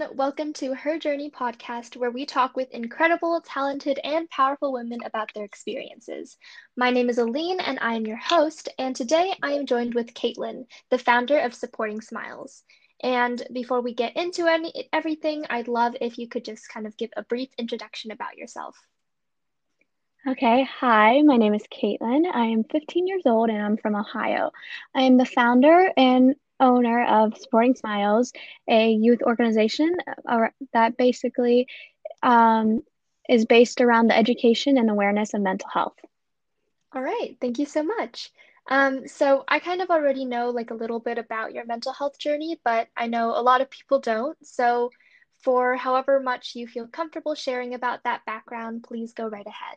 everyone. Welcome to Her Journey podcast, where we talk with incredible, talented, and powerful women about their experiences. My name is Aline, and I am your host. And today I am joined with Caitlin, the founder of Supporting Smiles. And before we get into any, everything, I'd love if you could just kind of give a brief introduction about yourself. Okay, hi, my name is Caitlin. I am 15 years old and I'm from Ohio. I am the founder and owner of Supporting Smiles, a youth organization uh, that basically um, is based around the education and awareness of mental health. All right, thank you so much. Um, so I kind of already know like a little bit about your mental health journey, but I know a lot of people don't. So for however much you feel comfortable sharing about that background, please go right ahead.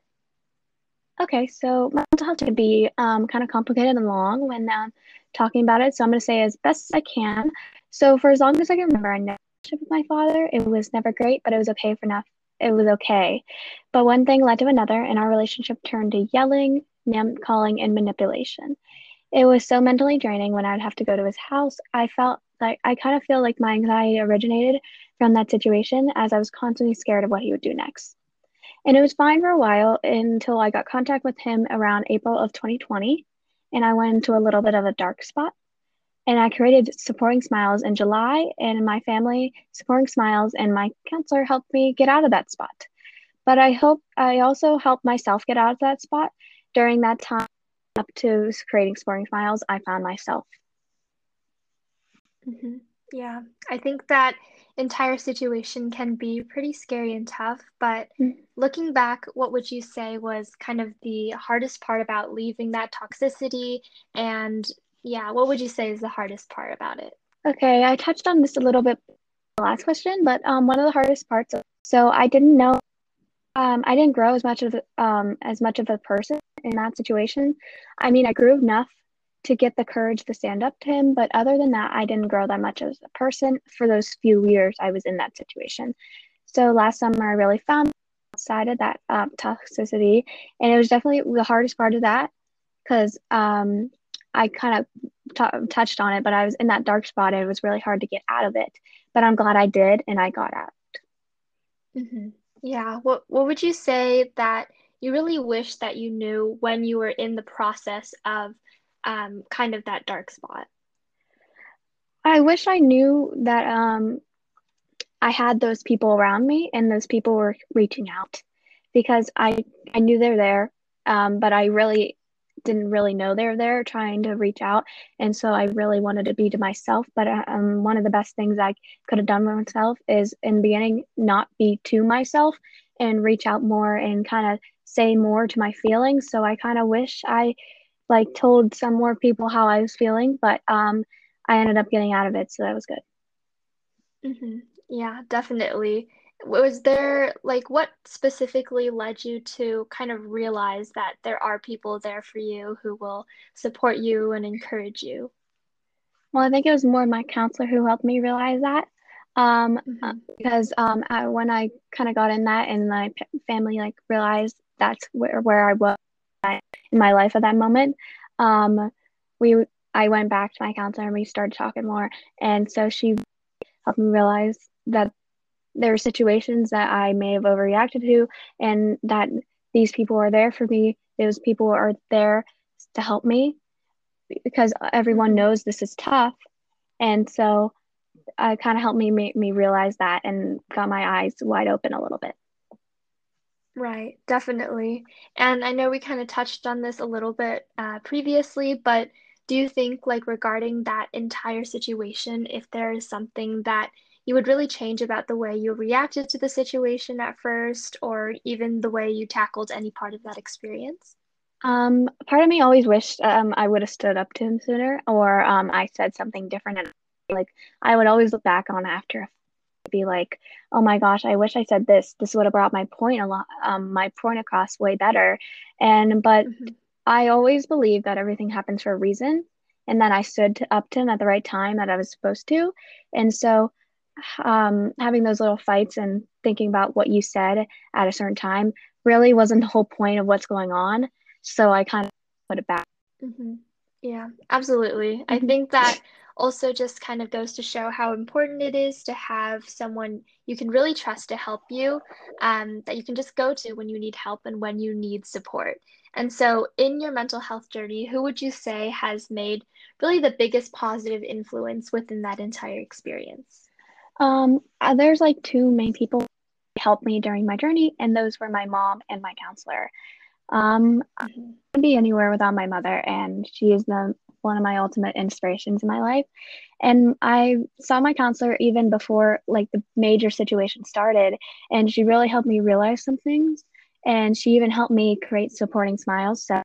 Okay, so mental health can be um, kind of complicated and long when um, talking about it. So I'm going to say as best as I can. So for as long as I can remember, I never with my father. It was never great, but it was okay for enough. It was okay. But one thing led to another, and our relationship turned to yelling, name calling, and manipulation. It was so mentally draining when I'd have to go to his house. I felt like I kind of feel like my anxiety originated from that situation as I was constantly scared of what he would do next. And it was fine for a while until I got contact with him around April of 2020. And I went into a little bit of a dark spot. And I created Supporting Smiles in July. And my family, Supporting Smiles, and my counselor helped me get out of that spot. But I hope I also helped myself get out of that spot during that time up to creating Supporting Smiles. I found myself. Mm-hmm. Yeah, I think that entire situation can be pretty scary and tough. But mm-hmm. looking back, what would you say was kind of the hardest part about leaving that toxicity? And yeah, what would you say is the hardest part about it? Okay, I touched on this a little bit the last question, but um, one of the hardest parts. Of, so I didn't know. Um, I didn't grow as much of um, as much of a person in that situation. I mean, I grew enough to get the courage to stand up to him. But other than that, I didn't grow that much as a person for those few years I was in that situation. So last summer, I really found outside of that um, toxicity, and it was definitely the hardest part of that because um, I kind of t- touched on it, but I was in that dark spot. And it was really hard to get out of it, but I'm glad I did, and I got out. Mm-hmm. Yeah. What What would you say that you really wish that you knew when you were in the process of um, kind of that dark spot? I wish I knew that um, I had those people around me and those people were reaching out because I I knew they're there, um, but I really didn't really know they were there trying to reach out, and so I really wanted to be to myself. But um, one of the best things I could have done for myself is in the beginning not be to myself and reach out more and kind of say more to my feelings. So I kind of wish I like told some more people how I was feeling, but um, I ended up getting out of it, so that was good. Mm-hmm. Yeah, definitely. Was there like what specifically led you to kind of realize that there are people there for you who will support you and encourage you? Well, I think it was more my counselor who helped me realize that. Um, mm-hmm. because um, I, when I kind of got in that and my family like realized that's where, where I was in my life at that moment. Um, we I went back to my counselor and we started talking more, and so she helped me realize that there are situations that I may have overreacted to, and that these people are there for me. Those people are there to help me because everyone knows this is tough, and so it kind of helped me make me realize that and got my eyes wide open a little bit. Right, definitely. And I know we kind of touched on this a little bit uh, previously, but do you think, like, regarding that entire situation, if there is something that you would really change about the way you reacted to the situation at first, or even the way you tackled any part of that experience? Um, part of me always wished um, I would have stood up to him sooner, or um, I said something different. And like, I would always look back on after be like, oh my gosh, I wish I said this. This would have brought my point a lot, um, my point across way better. And but mm-hmm. I always believe that everything happens for a reason, and that I stood to, up to him at the right time that I was supposed to. And so, um, having those little fights and thinking about what you said at a certain time really wasn't the whole point of what's going on. So I kind of put it back. Mm-hmm. Yeah, absolutely. Mm-hmm. I think that also just kind of goes to show how important it is to have someone you can really trust to help you, um, that you can just go to when you need help and when you need support. And so, in your mental health journey, who would you say has made really the biggest positive influence within that entire experience? Um, uh, there's like two main people helped me during my journey, and those were my mom and my counselor. Um, I would be anywhere without my mother, and she is the one of my ultimate inspirations in my life. And I saw my counselor even before like the major situation started, and she really helped me realize some things. And she even helped me create supporting smiles. So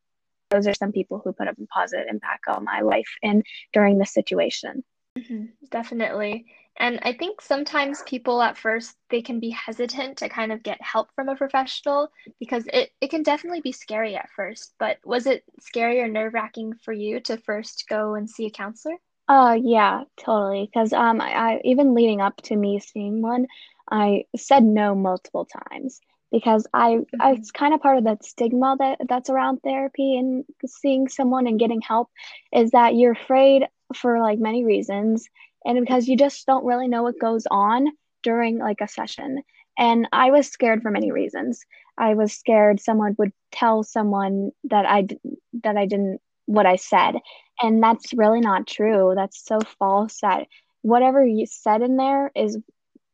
those are some people who put a positive impact on my life and during this situation. Mm-hmm, definitely. And I think sometimes people at first they can be hesitant to kind of get help from a professional because it, it can definitely be scary at first. But was it scary or nerve wracking for you to first go and see a counselor? Uh yeah, totally. Because um I, I even leading up to me seeing one, I said no multiple times because I, mm-hmm. I it's kind of part of that stigma that that's around therapy and seeing someone and getting help is that you're afraid for like many reasons and because you just don't really know what goes on during like a session and i was scared for many reasons i was scared someone would tell someone that i that i didn't what i said and that's really not true that's so false that whatever you said in there is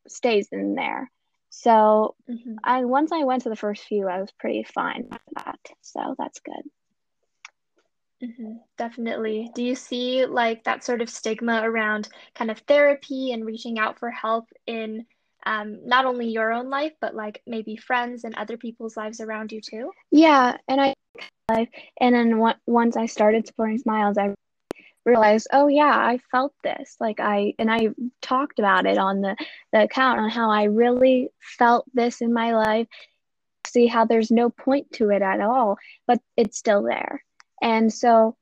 stays in there so mm-hmm. I once I went to the first few, I was pretty fine with that. So that's good. Mm-hmm, definitely. Do you see like that sort of stigma around kind of therapy and reaching out for help in um, not only your own life, but like maybe friends and other people's lives around you too? Yeah, and I and then once I started supporting Smiles, I realized, oh yeah, I felt this. Like I and I talked about it on the the account on how I really felt this in my life. See how there's no point to it at all, but it's still there. And so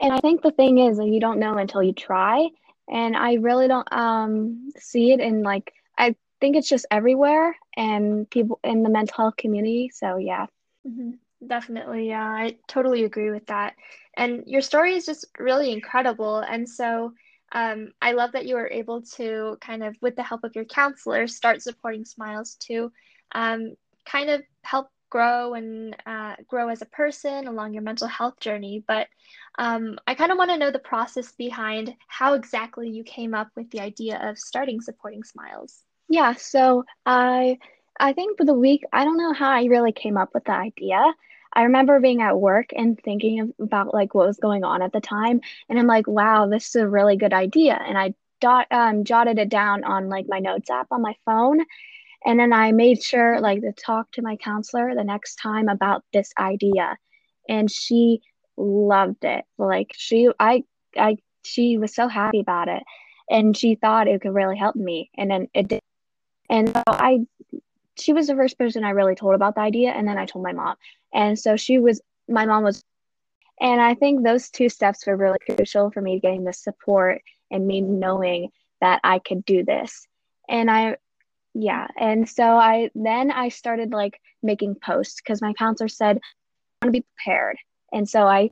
and I think the thing is that you don't know until you try. And I really don't um see it in like I think it's just everywhere and people in the mental health community. So yeah. Mm-hmm. Definitely, yeah, I totally agree with that. And your story is just really incredible. And so um, I love that you were able to kind of, with the help of your counselor, start supporting Smiles to um, kind of help grow and uh, grow as a person along your mental health journey. But um, I kind of want to know the process behind how exactly you came up with the idea of starting supporting Smiles. Yeah, so I I think for the week, I don't know how I really came up with the idea. I remember being at work and thinking about like what was going on at the time, and I'm like, wow, this is a really good idea. And I dot um, jotted it down on like my notes app on my phone, and then I made sure like to talk to my counselor the next time about this idea, and she loved it. Like she, I, I, she was so happy about it, and she thought it could really help me, and then it did. And so I she was the first person I really told about the idea, and then I told my mom. And so she was, my mom was, and I think those two steps were really crucial for me getting the support and me knowing that I could do this. And I, yeah. And so I, then I started like making posts because my counselor said, I want to be prepared. And so I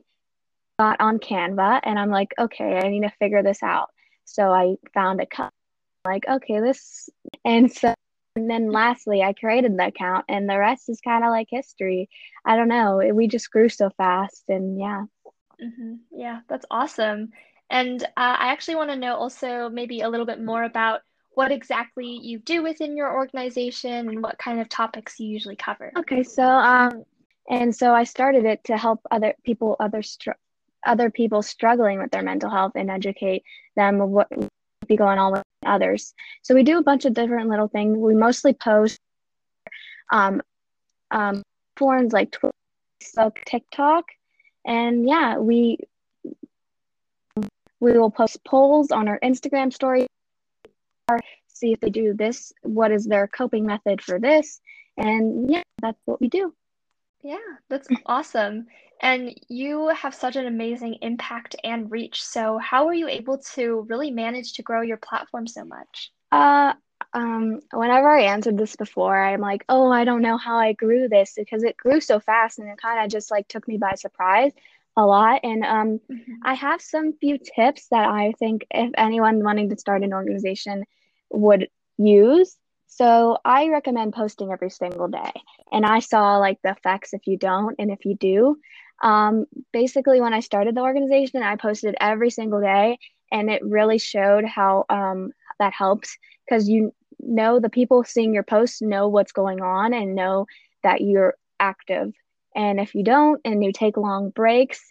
got on Canva and I'm like, okay, I need to figure this out. So I found a cut, like, okay, this, and so and then lastly, I created the account, and the rest is kind of like history. I don't know. We just grew so fast, and yeah. Mm-hmm. Yeah, that's awesome. And uh, I actually want to know also maybe a little bit more about what exactly you do within your organization and what kind of topics you usually cover. Okay, so um, and so I started it to help other people, other str- other people struggling with their mental health, and educate them of what be going on with others. So we do a bunch of different little things. We mostly post um, um, forums like Twitter, Facebook, TikTok, and yeah, we we will post polls on our Instagram story. See if they do this. What is their coping method for this? And yeah, that's what we do. Yeah, that's awesome. And you have such an amazing impact and reach. So, how were you able to really manage to grow your platform so much? Uh, um, whenever I answered this before, I'm like, oh, I don't know how I grew this because it grew so fast and it kind of just like took me by surprise. A lot. And um, mm-hmm. I have some few tips that I think if anyone wanting to start an organization would use. So I recommend posting every single day. And I saw like the effects if you don't and if you do. Um, basically, when I started the organization, I posted every single day, and it really showed how um, that helps because you know the people seeing your posts know what's going on and know that you're active and if you don't and you take long breaks,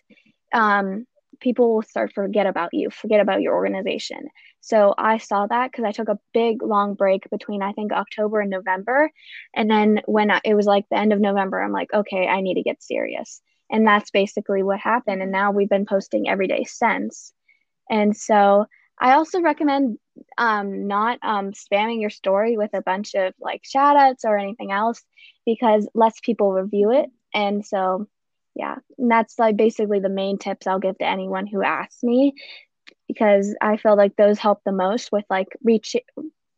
um, people will start forget about you, forget about your organization. So I saw that because I took a big long break between I think October and November. And then when I, it was like the end of November, I'm like, okay, I need to get serious. And that's basically what happened. And now we've been posting every day since. And so I also recommend um, not um, spamming your story with a bunch of like shout outs or anything else because less people review it and so, yeah, and that's like basically the main tips I'll give to anyone who asks me because I feel like those help the most with like reach,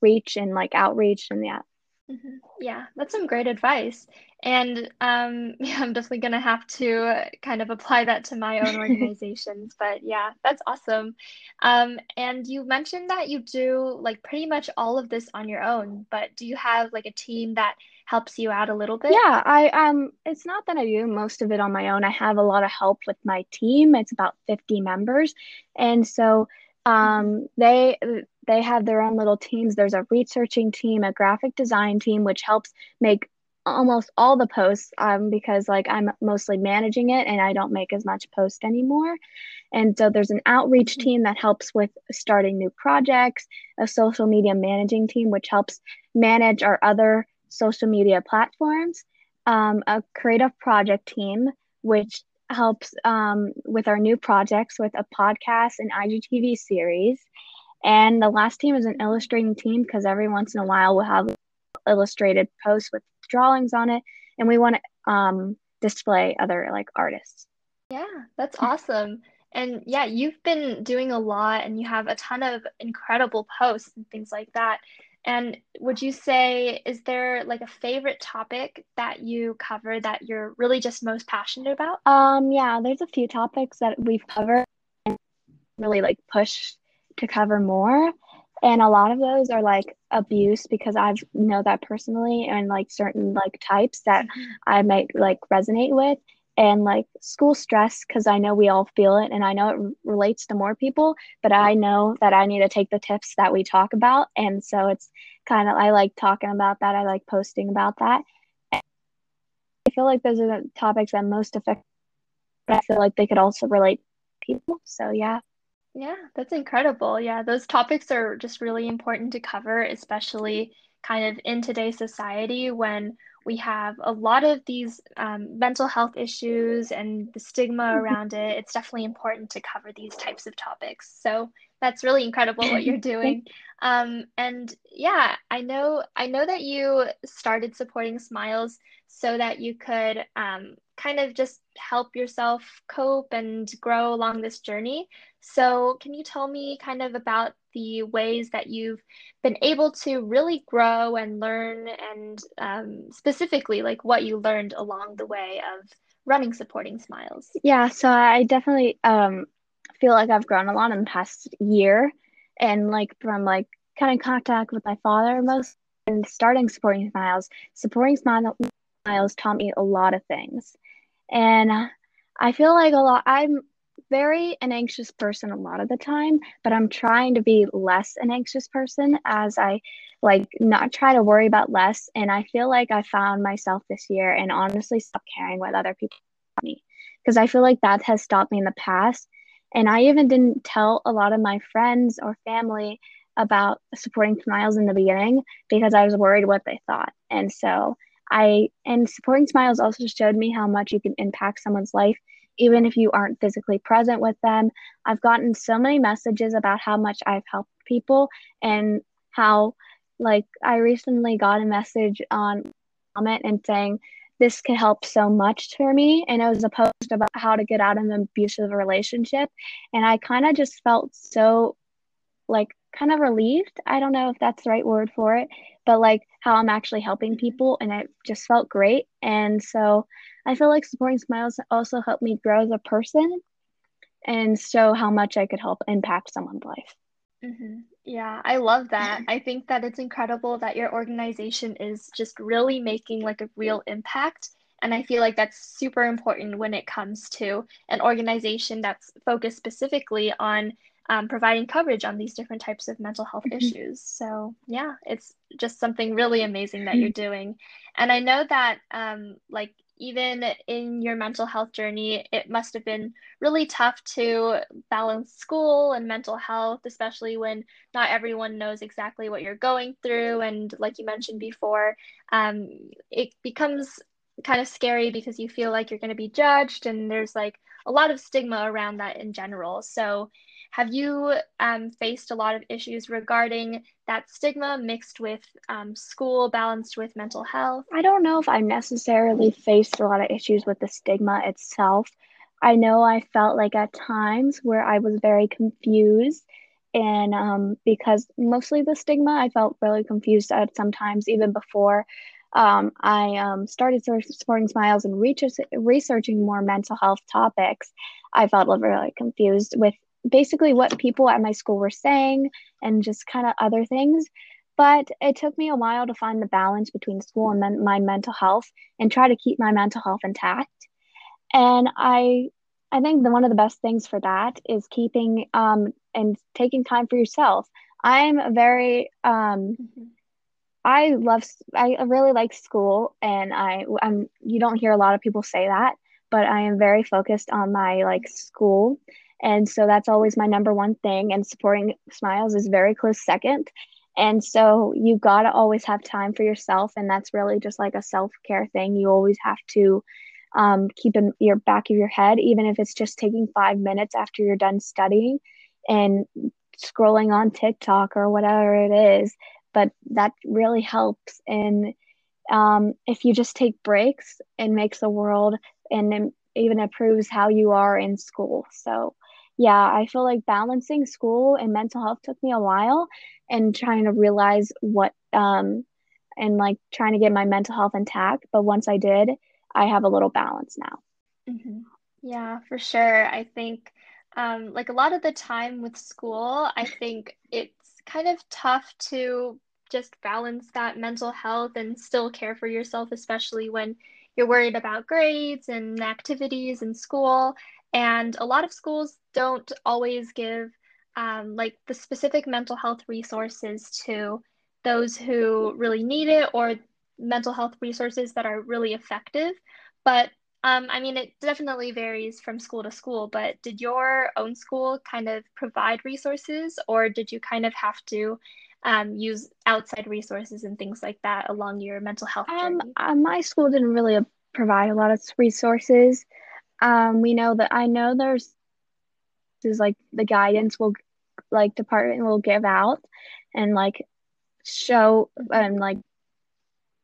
reach and like outreach and yeah. Mm-hmm. Yeah, that's some great advice. And um, yeah, I'm definitely going to have to kind of apply that to my own organizations. but yeah, that's awesome. Um, and you mentioned that you do like pretty much all of this on your own, but do you have like a team that helps you out a little bit? Yeah, I um it's not that I do most of it on my own. I have a lot of help with my team. It's about 50 members. And so um they they have their own little teams. There's a researching team, a graphic design team which helps make almost all the posts um because like I'm mostly managing it and I don't make as much post anymore. And so there's an outreach mm-hmm. team that helps with starting new projects, a social media managing team which helps manage our other social media platforms, um, a creative project team, which helps um, with our new projects with a podcast and IGTV series. And the last team is an illustrating team because every once in a while we'll have illustrated posts with drawings on it, and we want to um, display other like artists. Yeah, that's awesome. And yeah, you've been doing a lot and you have a ton of incredible posts and things like that. And would you say, is there like a favorite topic that you cover that you're really just most passionate about? Um, yeah, there's a few topics that we've covered and really like push to cover more. And a lot of those are like abuse because I know that personally and like certain like types that mm-hmm. I might like resonate with and like school stress because I know we all feel it and I know it relates to more people, but I know that I need to take the tips that we talk about. And so it's kind of, I like talking about that. I like posting about that. I feel like those are the topics that most affect. I feel like they could also relate people. So yeah. Yeah, that's incredible. Yeah, those topics are just really important to cover, especially kind of in today's society when we have a lot of these um, mental health issues and the stigma around it. It's definitely important to cover these types of topics. So that's really incredible what you're doing. Um, and yeah, I know I know that you started supporting Smiles so that you could um, kind of just help yourself cope and grow along this journey. So, can you tell me kind of about the ways that you've been able to really grow and learn, and um, specifically, like what you learned along the way of running Supporting Smiles? Yeah, so I definitely um, feel like I've grown a lot in the past year, and like from like kind of contact with my father most and starting Supporting Smiles. Supporting Smiles taught me a lot of things and I feel like a lot, I'm very an anxious person a lot of the time, but I'm trying to be less an anxious person as I like not try to worry about less. And I feel like I found myself this year and honestly stop caring what other people me because I feel like that has stopped me in the past. And I even didn't tell a lot of my friends or family about supporting Smiles in the beginning because I was worried what they thought. And so I and supporting smiles also showed me how much you can impact someone's life even if you aren't physically present with them. I've gotten so many messages about how much I've helped people and how like I recently got a message on comment and saying this could help so much for me and it was a post about how to get out of an abusive relationship and I kind of just felt so like kind of relieved. I don't know if that's the right word for it, but like how I'm actually helping people and it just felt great. And so I feel like supporting smiles also helped me grow as a person and show how much I could help impact someone's life. Mm-hmm. Yeah, I love that. I think that it's incredible that your organization is just really making like a real impact. And I feel like that's super important when it comes to an organization that's focused specifically on um, providing coverage on these different types of mental health mm-hmm. issues. So, yeah, it's just something really amazing that you're doing. And I know that, um, like, even in your mental health journey, it must have been really tough to balance school and mental health, especially when not everyone knows exactly what you're going through. And like you mentioned before, um, it becomes kind of scary because you feel like you're going to be judged, and there's like a lot of stigma around that in general. So, have you um, faced a lot of issues regarding that stigma mixed with um, school, balanced with mental health? I don't know if I necessarily faced a lot of issues with the stigma itself. I know I felt like at times where I was very confused, and um, because mostly the stigma, I felt really confused at sometimes even before um, I um, started supporting Smiles and researching more mental health topics. I felt really confused with basically what people at my school were saying and just kind of other things. But it took me a while to find the balance between school and men- my mental health and try to keep my mental health intact. And I I think the, one of the best things for that is keeping um, and taking time for yourself. I'm a very um, mm-hmm. I love I really like school and I I'm you don't hear a lot of people say that, but I am very focused on my like school and so that's always my number one thing. And supporting Smiles is very close second. And so you got to always have time for yourself. And that's really just like a self care thing. You always have to um, keep in your back of your head, even if it's just taking five minutes after you're done studying and scrolling on TikTok or whatever it is. But that really helps. And um, if you just take breaks, it makes the world and even improves how you are in school. So yeah, I feel like balancing school and mental health took me a while and trying to realize what um and like trying to get my mental health intact. But once I did, I have a little balance now. Mm-hmm. Yeah, for sure. I think um, like a lot of the time with school, I think it's kind of tough to just balance that mental health and still care for yourself, especially when you're worried about grades and activities in school. And a lot of schools don't always give um, like the specific mental health resources to those who really need it or mental health resources that are really effective. But um, I mean, it definitely varies from school to school, but did your own school kind of provide resources or did you kind of have to um, use outside resources and things like that along your mental health um, journey? Um, uh, my school didn't really provide a lot of resources. Um, we know that I know there's is like the guidance will like department will give out and like show and um, like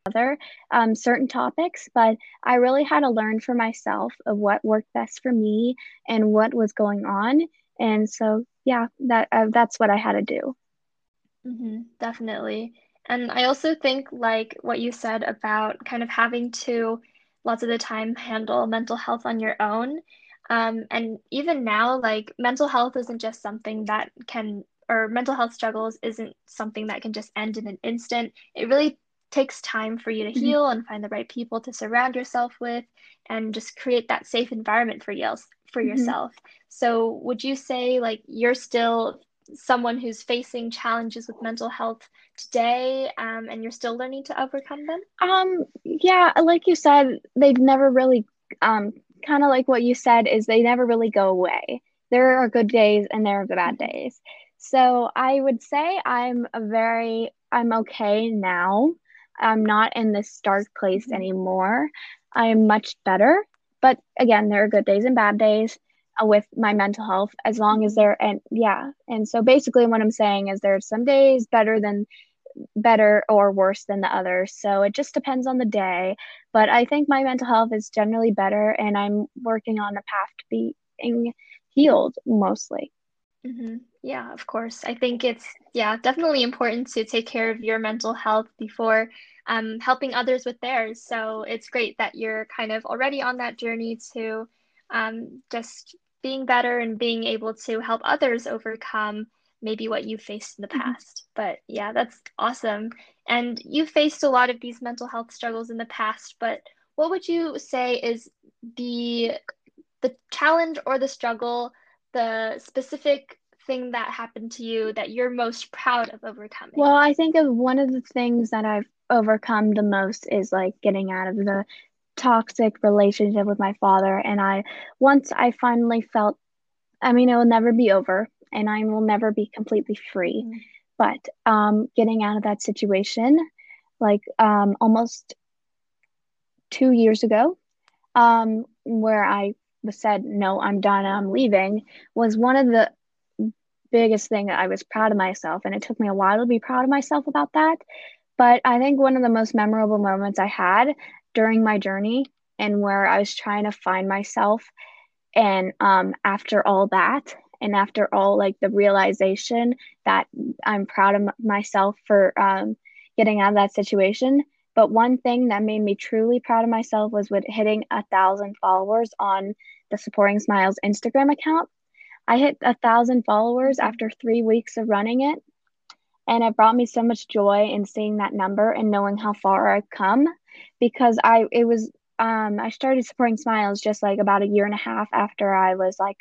other um, certain topics, but I really had to learn for myself of what worked best for me and what was going on. And so, yeah, that uh, that's what I had to do. Mm-hmm, definitely. And I also think like what you said about kind of having to lots of the time handle mental health on your own. Um, and even now, like mental health isn't just something that can, or mental health struggles isn't something that can just end in an instant. It really takes time for you to mm-hmm. heal and find the right people to surround yourself with and just create that safe environment for you for mm-hmm. yourself. So would you say like you're still someone who's facing challenges with mental health today um, and you're still learning to overcome them? Um, yeah, like you said, they've never really, um, kind of like what you said, is they never really go away. There are good days and there are the bad mm-hmm. days. So I would say I'm a very, I'm okay now. I'm not in this dark place mm-hmm. anymore. I am much better. But again, there are good days and bad days with my mental health as long as there and yeah and so basically what i'm saying is there's some days better than better or worse than the others so it just depends on the day but i think my mental health is generally better and i'm working on a path to being healed mostly Mm-hmm. Yeah, of course. I think it's yeah, definitely important to take care of your mental health before um, helping others with theirs. So it's great that you're kind of already on that journey to um, just being better and being able to help others overcome maybe what you faced in the Mm-hmm. past. But yeah, that's awesome. And you faced a lot of these mental health struggles in the past, but what would you say is the the challenge or the struggle, the specific thing that happened to you that you're most proud of overcoming? Well. I think of one of the things that I've overcome the most is like getting out of the toxic relationship with my father. And I, once I finally felt, I mean, it will never be over and I will never be completely free. Mm-hmm. But um, getting out of that situation, like um, almost two years ago, um, where I was said, no, I'm done, I'm leaving, was one of the biggest thing that I was proud of myself. And it took me a while to be proud of myself about that. But I think one of the most memorable moments I had during my journey and where I was trying to find myself. And um, after all that and after all like the realization that i'm proud of myself for um, getting out of that situation. But one thing that made me truly proud of myself was with hitting a thousand followers on the supporting smiles instagram account. I hit a thousand followers after three weeks of running it and it brought me so much joy in seeing that number and knowing how far I've come because I it was um I started supporting Smiles just like about a year and a half after I was like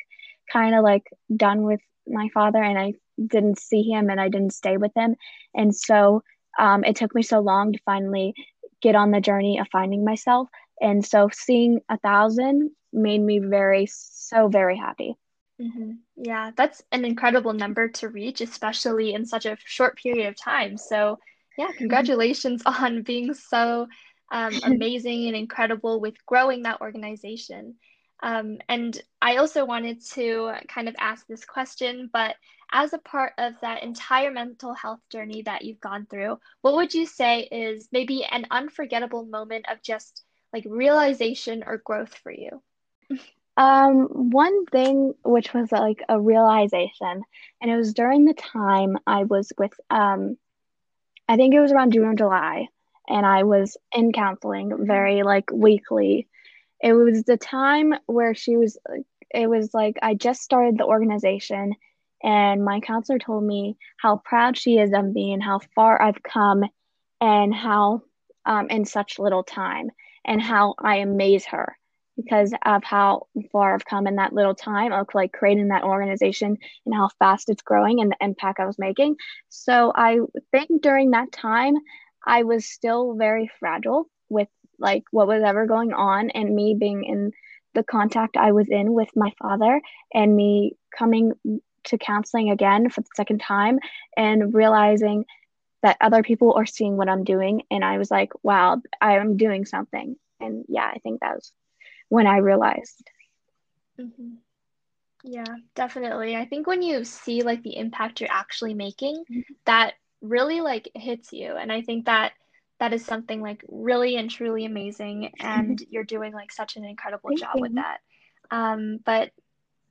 kind of like done with my father and I didn't see him and I didn't stay with him and so um it took me so long to finally get on the journey of finding myself and so seeing a thousand made me very so very happy Mm-hmm. Yeah, that's an incredible number to reach, especially in such a short period of time. So, yeah, congratulations on being so um, amazing and incredible with growing that organization. Um, and I also wanted to kind of ask this question, but as a part of that entire mental health journey that you've gone through, what would you say is maybe an unforgettable moment of just like realization or growth for you? Um, one thing which was like a realization, and it was during the time I was with um, I think it was around June or July, and I was in counseling very like weekly. It was the time where she was, it was like I just started the organization, and my counselor told me how proud she is of me and how far I've come, and how um, in such little time, and how I amaze her because of how far I've come in that little time of like creating that organization and how fast it's growing and the impact I was making. So I think during that time, I was still very fragile with like what was ever going on and me being in the contact I was in with my father and me coming to counseling again for the second time and realizing that other people are seeing what I'm doing. And I was like, wow, I am doing something. And yeah, I think that was when I realized. Mm-hmm. Yeah, definitely. I think when you see like the impact you're actually making, that really like hits you. And I think that that is something like really and truly amazing. And you're doing like such an incredible Thank job with that. Um, but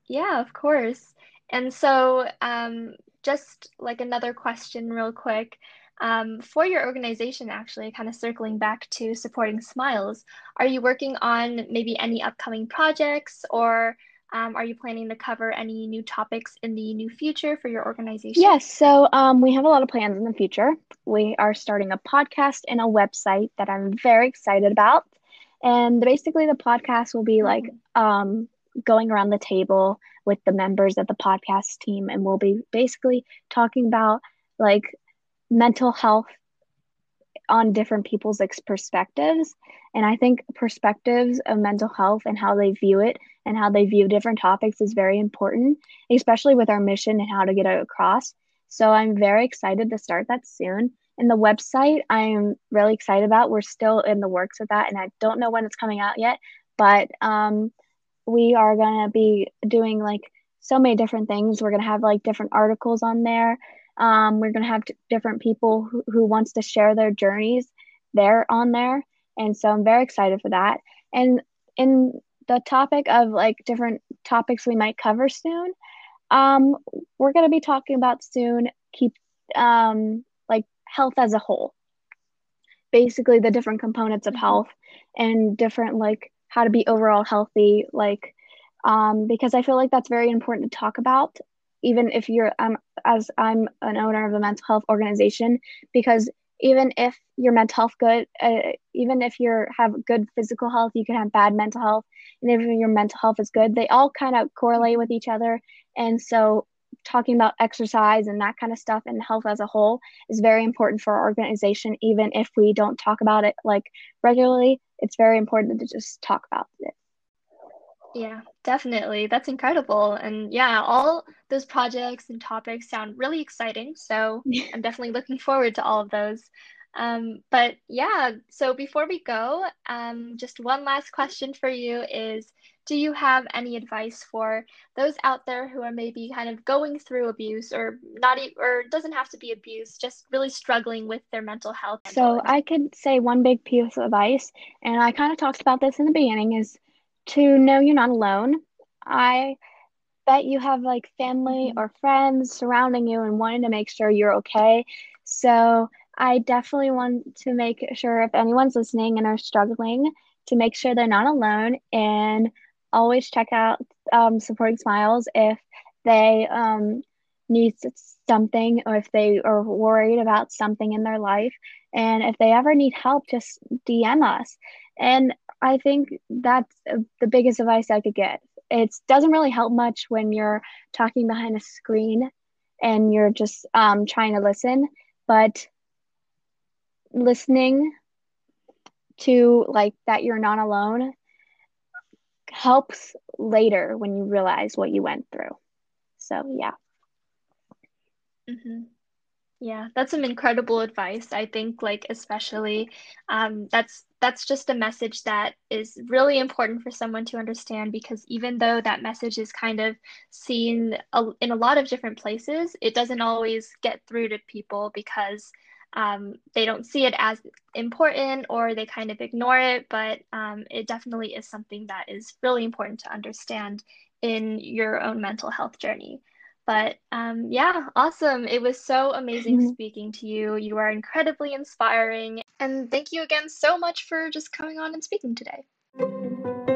yeah, of course. And so, um, just like another question, real quick. Um, for your organization, actually, kind of circling back to supporting Smiles, are you working on maybe any upcoming projects or um, are you planning to cover any new topics in the new future for your organization? Yes, so um, we have a lot of plans in the future. We are starting a podcast and a website that I'm very excited about. And basically, the podcast will be like Mhm. um, going around the table with the members of the podcast team, and we'll be basically talking about like mental health on different people's perspectives. And I think perspectives of mental health and how they view it and how they view different topics is very important, especially with our mission and how to get it across. So I'm very excited to start that soon. And the website I'm really excited about. We're still in the works of that, and I don't know when it's coming out yet, but um, we are going to be doing like so many different things. We're going to have like different articles on there. Um, we're going to have t- different people who, who wants to share their journeys there on there. And so I'm very excited for that. And in the topic of like different topics we might cover soon, um, we're going to be talking about soon keep um, like health as a whole. Basically, the different components of mm-hmm. health and different like how to be overall healthy, like um, because I feel like that's very important to talk about, even if you're um, as I'm an owner of a mental health organization, because even if your mental health good, uh, even if you have good physical health, you can have bad mental health, and if your mental health is good, they all kind of correlate with each other. And so, talking about exercise and that kind of stuff and health as a whole is very important for our organization. Even if we don't talk about it like regularly, it's very important to just talk about it. Yeah, definitely. That's incredible. And yeah, all those projects and topics sound really exciting. So I'm definitely looking forward to all of those. Um, but yeah, so before we go, um, just one last question for you is Do you have any advice for those out there who are maybe kind of going through abuse or not, e- or doesn't have to be abuse, just really struggling with their mental health? So I could say one big piece of advice, and I kind of talked about this in the beginning, is to know you're not alone. I bet you have like family mm-hmm. or friends surrounding you and wanting to make sure you're okay. So I definitely want to make sure if anyone's listening and are struggling to make sure they're not alone and always check out um, supporting smiles if they um, need something or if they are worried about something in their life and if they ever need help just dm us and I think that's uh, the biggest advice I could get. It doesn't really help much when you're talking behind a screen and you're just um, trying to listen, but listening to like that you're not alone helps later when you realize what you went through. So, yeah. Mm-hmm. Yeah, that's some incredible advice. I think like especially um, that's that's just a message that is really important for someone to understand because even though that message is kind of seen a, in a lot of different places, it doesn't always get through to people because um, they don't see it as important or they kind of ignore it. But um, it definitely is something that is really important to understand in your own mental health journey. But um, yeah, awesome. It was so amazing mm-hmm. speaking to you. You are incredibly inspiring. And thank you again so much for just coming on and speaking today.